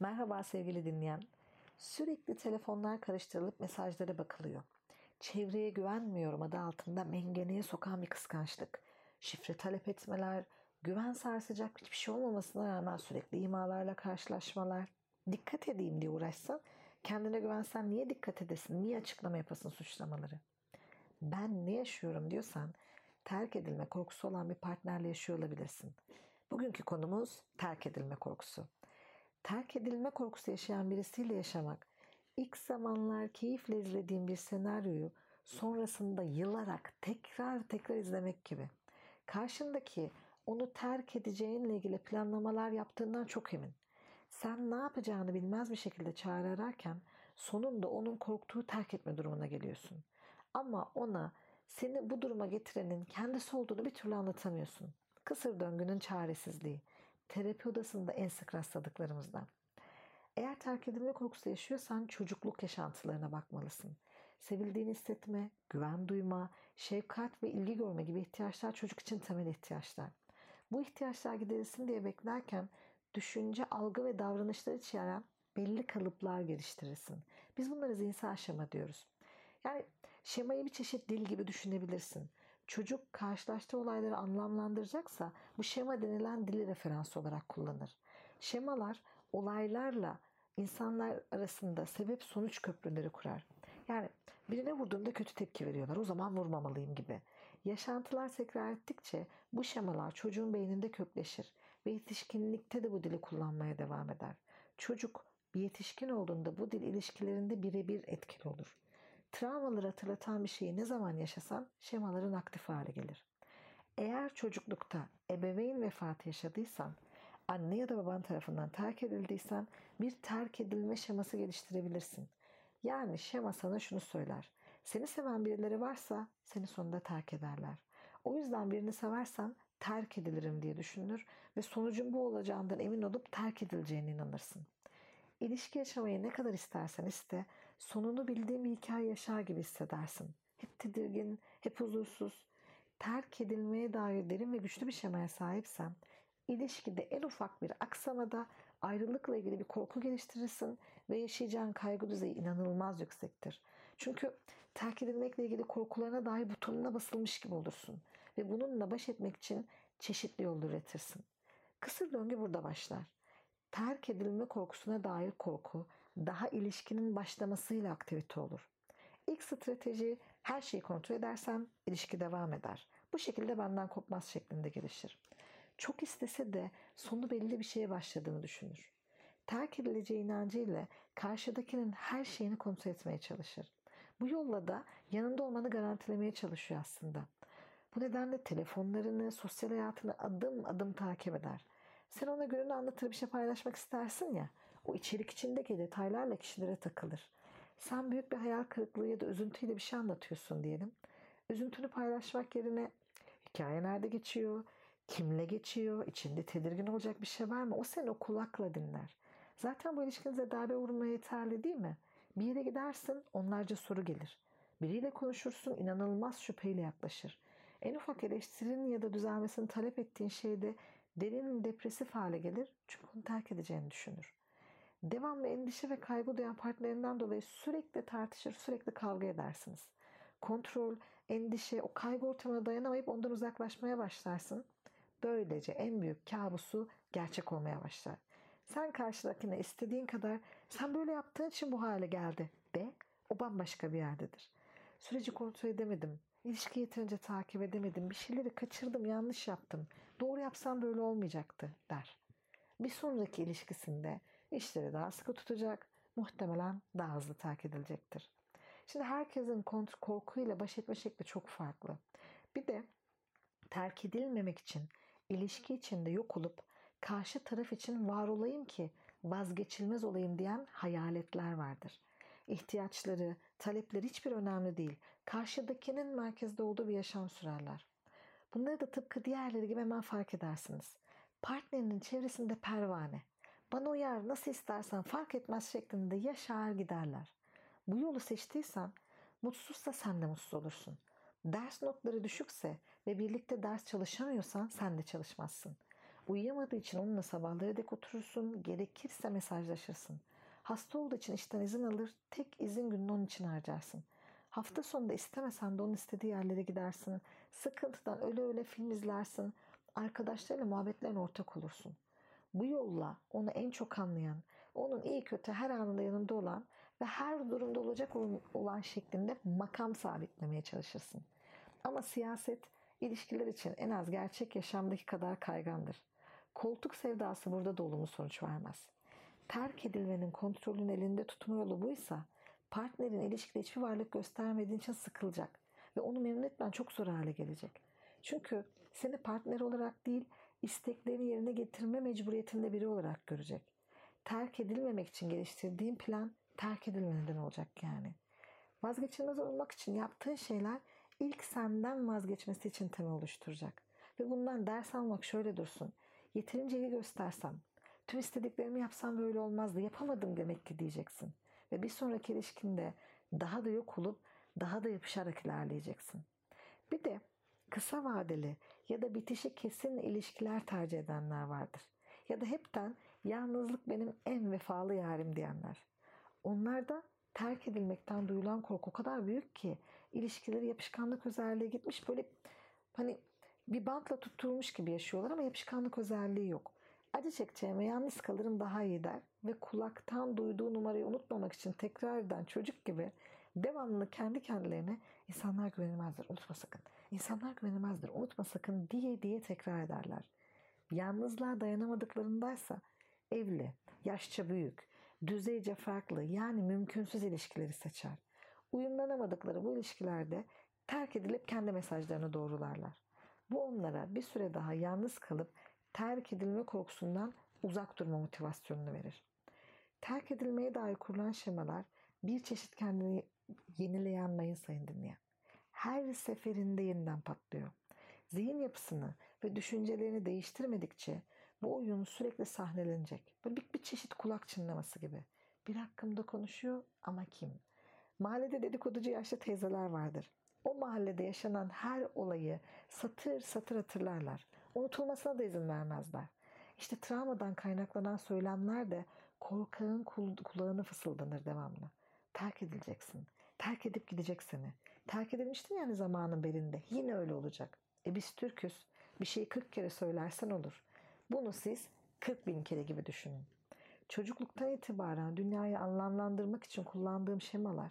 Merhaba sevgili dinleyen. Sürekli telefonlar karıştırılıp mesajlara bakılıyor. Çevreye güvenmiyorum adı altında mengeneye sokan bir kıskançlık. Şifre talep etmeler, güven sarsacak hiçbir şey olmamasına rağmen sürekli imalarla karşılaşmalar. Dikkat edeyim diye uğraşsan, kendine güvensen niye dikkat edesin, niye açıklama yapasın suçlamaları? Ben ne yaşıyorum diyorsan terk edilme korkusu olan bir partnerle yaşıyor olabilirsin. Bugünkü konumuz terk edilme korkusu terk edilme korkusu yaşayan birisiyle yaşamak, ilk zamanlar keyifle izlediğim bir senaryoyu sonrasında yılarak tekrar tekrar izlemek gibi. Karşındaki onu terk edeceğinle ilgili planlamalar yaptığından çok emin. Sen ne yapacağını bilmez bir şekilde çare ararken sonunda onun korktuğu terk etme durumuna geliyorsun. Ama ona seni bu duruma getirenin kendisi olduğunu bir türlü anlatamıyorsun. Kısır döngünün çaresizliği terapi odasında en sık rastladıklarımızdan. Eğer terk edilme korkusu yaşıyorsan çocukluk yaşantılarına bakmalısın. Sevildiğini hissetme, güven duyma, şefkat ve ilgi görme gibi ihtiyaçlar çocuk için temel ihtiyaçlar. Bu ihtiyaçlar giderilsin diye beklerken düşünce, algı ve davranışlar içeren belli kalıplar geliştirirsin. Biz bunları zihinsel şema diyoruz. Yani şemayı bir çeşit dil gibi düşünebilirsin. Çocuk karşılaştığı olayları anlamlandıracaksa bu şema denilen dili referans olarak kullanır. Şemalar olaylarla insanlar arasında sebep sonuç köprüleri kurar. Yani birine vurduğumda kötü tepki veriyorlar. O zaman vurmamalıyım gibi. Yaşantılar tekrar ettikçe bu şemalar çocuğun beyninde kökleşir ve yetişkinlikte de bu dili kullanmaya devam eder. Çocuk bir yetişkin olduğunda bu dil ilişkilerinde birebir etkili olur. Travmaları hatırlatan bir şeyi ne zaman yaşasan şemaların aktif hale gelir. Eğer çocuklukta ebeveyn vefatı yaşadıysan, anne ya da baban tarafından terk edildiysen bir terk edilme şeması geliştirebilirsin. Yani şema sana şunu söyler. Seni seven birileri varsa seni sonunda terk ederler. O yüzden birini seversen terk edilirim diye düşünür ve sonucun bu olacağından emin olup terk edileceğine inanırsın. İlişki yaşamayı ne kadar istersen iste, sonunu bildiğin bir hikaye yaşar gibi hissedersin. Hep tedirgin, hep huzursuz. Terk edilmeye dair derin ve güçlü bir şemaya sahipsen, ilişkide en ufak bir aksamada ayrılıkla ilgili bir korku geliştirirsin ve yaşayacağın kaygı düzeyi inanılmaz yüksektir. Çünkü terk edilmekle ilgili korkularına dair butonuna basılmış gibi olursun ve bununla baş etmek için çeşitli yol üretirsin. Kısır döngü burada başlar terk edilme korkusuna dair korku daha ilişkinin başlamasıyla aktivite olur. İlk strateji her şeyi kontrol edersem ilişki devam eder. Bu şekilde benden kopmaz şeklinde gelişir. Çok istese de sonu belli bir şeye başladığını düşünür. Terk edileceği inancıyla karşıdakinin her şeyini kontrol etmeye çalışır. Bu yolla da yanında olmanı garantilemeye çalışıyor aslında. Bu nedenle telefonlarını, sosyal hayatını adım adım takip eder. Sen ona gününü anlatır bir şey paylaşmak istersin ya. O içerik içindeki detaylarla kişilere takılır. Sen büyük bir hayal kırıklığı ya da üzüntüyle bir şey anlatıyorsun diyelim. Üzüntünü paylaşmak yerine hikaye nerede geçiyor, kimle geçiyor, içinde tedirgin olacak bir şey var mı? O seni o kulakla dinler. Zaten bu ilişkinize darbe vurmaya yeterli değil mi? Bir yere gidersin onlarca soru gelir. Biriyle konuşursun inanılmaz şüpheyle yaklaşır. En ufak eleştirinin ya da düzelmesini talep ettiğin şeyde derin depresif hale gelir çünkü onu terk edeceğini düşünür. Devamlı endişe ve kaygı duyan partnerinden dolayı sürekli tartışır, sürekli kavga edersiniz. Kontrol, endişe, o kaygı ortamına dayanamayıp ondan uzaklaşmaya başlarsın. Böylece en büyük kabusu gerçek olmaya başlar. Sen karşıdakine istediğin kadar sen böyle yaptığın için bu hale geldi de o bambaşka bir yerdedir. Süreci kontrol edemedim. İlişki yeterince takip edemedim. Bir şeyleri kaçırdım, yanlış yaptım. Doğru yapsam böyle olmayacaktı der. Bir sonraki ilişkisinde işleri daha sıkı tutacak, muhtemelen daha hızlı terk edilecektir. Şimdi herkesin korkuyla baş etme şekli çok farklı. Bir de terk edilmemek için ilişki içinde yok olup karşı taraf için var olayım ki vazgeçilmez olayım diyen hayaletler vardır ihtiyaçları, talepleri hiçbir önemli değil. Karşıdakinin merkezde olduğu bir yaşam sürerler. Bunları da tıpkı diğerleri gibi hemen fark edersiniz. Partnerinin çevresinde pervane. Bana uyar nasıl istersen fark etmez şeklinde yaşar giderler. Bu yolu seçtiysen mutsuzsa sen de mutsuz olursun. Ders notları düşükse ve birlikte ders çalışamıyorsan sen de çalışmazsın. Uyuyamadığı için onunla sabahları dek oturursun, gerekirse mesajlaşırsın. Hasta olduğu için işten izin alır, tek izin gününü onun için harcarsın. Hafta sonunda istemesen de onun istediği yerlere gidersin. Sıkıntıdan öyle öyle film izlersin. Arkadaşlarıyla muhabbetlerine ortak olursun. Bu yolla onu en çok anlayan, onun iyi kötü her anında yanında olan ve her durumda olacak olan şeklinde makam sabitlemeye çalışırsın. Ama siyaset ilişkiler için en az gerçek yaşamdaki kadar kaygandır. Koltuk sevdası burada da olumlu sonuç vermez. Terk edilmenin kontrolün elinde tutma yolu buysa partnerin ilişkide hiçbir varlık göstermediğin için sıkılacak ve onu memnun etmen çok zor hale gelecek. Çünkü seni partner olarak değil isteklerini yerine getirme mecburiyetinde biri olarak görecek. Terk edilmemek için geliştirdiğin plan terk edilmeden olacak yani. Vazgeçilmez olmak için yaptığın şeyler ilk senden vazgeçmesi için temel oluşturacak. Ve bundan ders almak şöyle dursun. Yeterince iyi göstersem, tüm istediklerimi yapsam böyle olmazdı, yapamadım demek ki diyeceksin. Ve bir sonraki ilişkinde daha da yok olup daha da yapışarak ilerleyeceksin. Bir de kısa vadeli ya da bitişi kesin ilişkiler tercih edenler vardır. Ya da hepten yalnızlık benim en vefalı yarim diyenler. Onlarda terk edilmekten duyulan korku o kadar büyük ki ilişkileri yapışkanlık özelliği gitmiş böyle hani bir bantla tutturmuş gibi yaşıyorlar ama yapışkanlık özelliği yok. Acı çekeceğime yalnız kalırım daha iyi der ve kulaktan duyduğu numarayı unutmamak için tekrar eden çocuk gibi devamlı kendi kendilerine insanlar güvenilmezdir unutma sakın. İnsanlar güvenilmezdir unutma sakın diye diye tekrar ederler. Yalnızlığa dayanamadıklarındaysa evli, yaşça büyük, düzeyce farklı yani mümkünsüz ilişkileri seçer. Uyumlanamadıkları bu ilişkilerde terk edilip kendi mesajlarını doğrularlar. Bu onlara bir süre daha yalnız kalıp terk edilme korkusundan uzak durma motivasyonunu verir. Terk edilmeye dair kurulan şemalar bir çeşit kendini yenileyen mayın sayın dinleyen. Her seferinde yeniden patlıyor. Zihin yapısını ve düşüncelerini değiştirmedikçe bu oyun sürekli sahnelenecek. Böyle bir, bir çeşit kulak çınlaması gibi. Bir hakkımda konuşuyor ama kim? Mahallede dedikoducu yaşlı teyzeler vardır. O mahallede yaşanan her olayı satır satır hatırlarlar. Unutulmasına da izin vermezler. İşte travmadan kaynaklanan söylemler de korkağın kulağını fısıldanır devamlı. Terk edileceksin. Terk edip gidecek seni. Terk edilmiştin yani zamanın belinde. Yine öyle olacak. E biz Türküz. Bir şeyi 40 kere söylersen olur. Bunu siz 40 bin kere gibi düşünün. Çocukluktan itibaren dünyayı anlamlandırmak için kullandığım şemalar,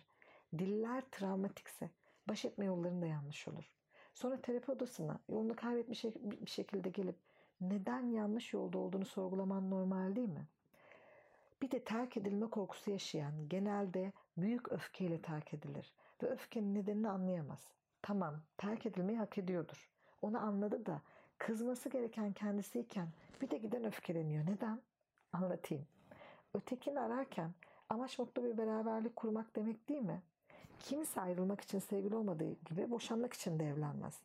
diller travmatikse baş etme yollarında yanlış olur. Sonra terapi odasına yolunu kaybetmiş bir şekilde gelip neden yanlış yolda olduğunu sorgulaman normal değil mi? Bir de terk edilme korkusu yaşayan genelde büyük öfkeyle terk edilir ve öfkenin nedenini anlayamaz. Tamam, terk edilmeyi hak ediyordur. Onu anladı da kızması gereken kendisiyken bir de giden öfkeleniyor. Neden? Anlatayım. Ötekini ararken amaç mutlu bir beraberlik kurmak demek değil mi? Kimse ayrılmak için sevgili olmadığı gibi boşanmak için de evlenmez.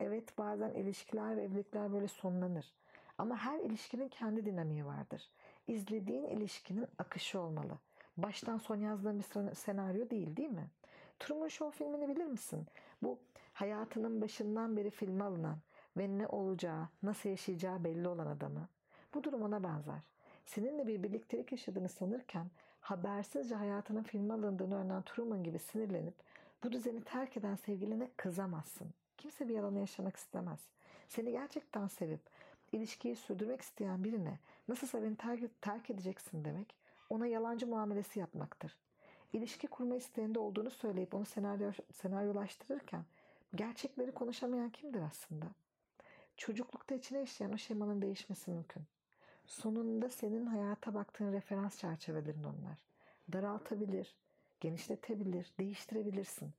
Evet bazen ilişkiler ve evlilikler böyle sonlanır. Ama her ilişkinin kendi dinamiği vardır. İzlediğin ilişkinin akışı olmalı. Baştan son yazdığın bir senaryo değil değil mi? Truman Show filmini bilir misin? Bu hayatının başından beri filme alınan ve ne olacağı, nasıl yaşayacağı belli olan adamı. Bu durum ona benzer. Seninle bir birliktelik yaşadığını sanırken habersizce hayatının filme alındığını öğrenen Truman gibi sinirlenip bu düzeni terk eden sevgiline kızamazsın. Kimse bir yalanı yaşamak istemez. Seni gerçekten sevip ilişkiyi sürdürmek isteyen birine nasılsa beni terk, terk edeceksin demek ona yalancı muamelesi yapmaktır. İlişki kurma isteğinde olduğunu söyleyip onu senaryo, senaryolaştırırken gerçekleri konuşamayan kimdir aslında? Çocuklukta içine işleyen o şemanın değişmesi mümkün. Sonunda senin hayata baktığın referans çerçevelerin onlar. Daraltabilir, genişletebilir, değiştirebilirsin.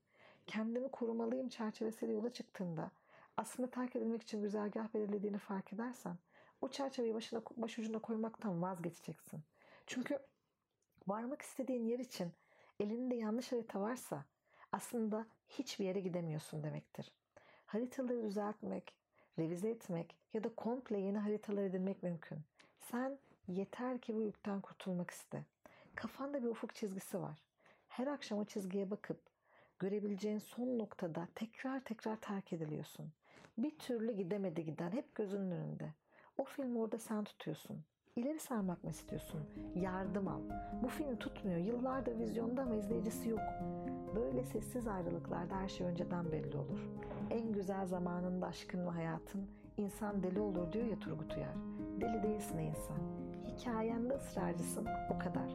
Kendimi korumalıyım çerçevesiyle yola çıktığında aslında terk edilmek için güzergah belirlediğini fark edersen o çerçeveyi başına, başucuna koymaktan vazgeçeceksin. Çünkü varmak istediğin yer için elinde yanlış harita varsa aslında hiçbir yere gidemiyorsun demektir. Haritaları düzeltmek, revize etmek ya da komple yeni haritalar edinmek mümkün. Sen yeter ki bu yükten kurtulmak iste. Kafanda bir ufuk çizgisi var. Her akşam o çizgiye bakıp görebileceğin son noktada tekrar tekrar terk ediliyorsun. Bir türlü gidemedi giden hep gözünün önünde. O filmi orada sen tutuyorsun. İleri sarmak mı istiyorsun? Yardım al. Bu film tutmuyor. Yıllardır vizyonda ama izleyicisi yok. Böyle sessiz ayrılıklarda her şey önceden belli olur. En güzel zamanında aşkın ve hayatın insan deli olur diyor ya Turgut Uyar. Deli değilsin insan. Hikayende ısrarcısın o kadar.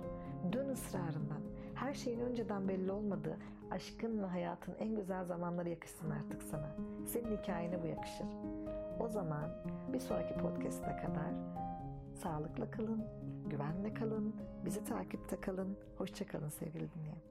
Dön ısrarından. Her şeyin önceden belli olmadığı aşkın ve hayatın en güzel zamanları yakışsın artık sana. Senin hikayene bu yakışır. O zaman bir sonraki podcast'a kadar sağlıkla kalın, güvenle kalın, bizi takipte kalın. Hoşçakalın sevgili dinleyen.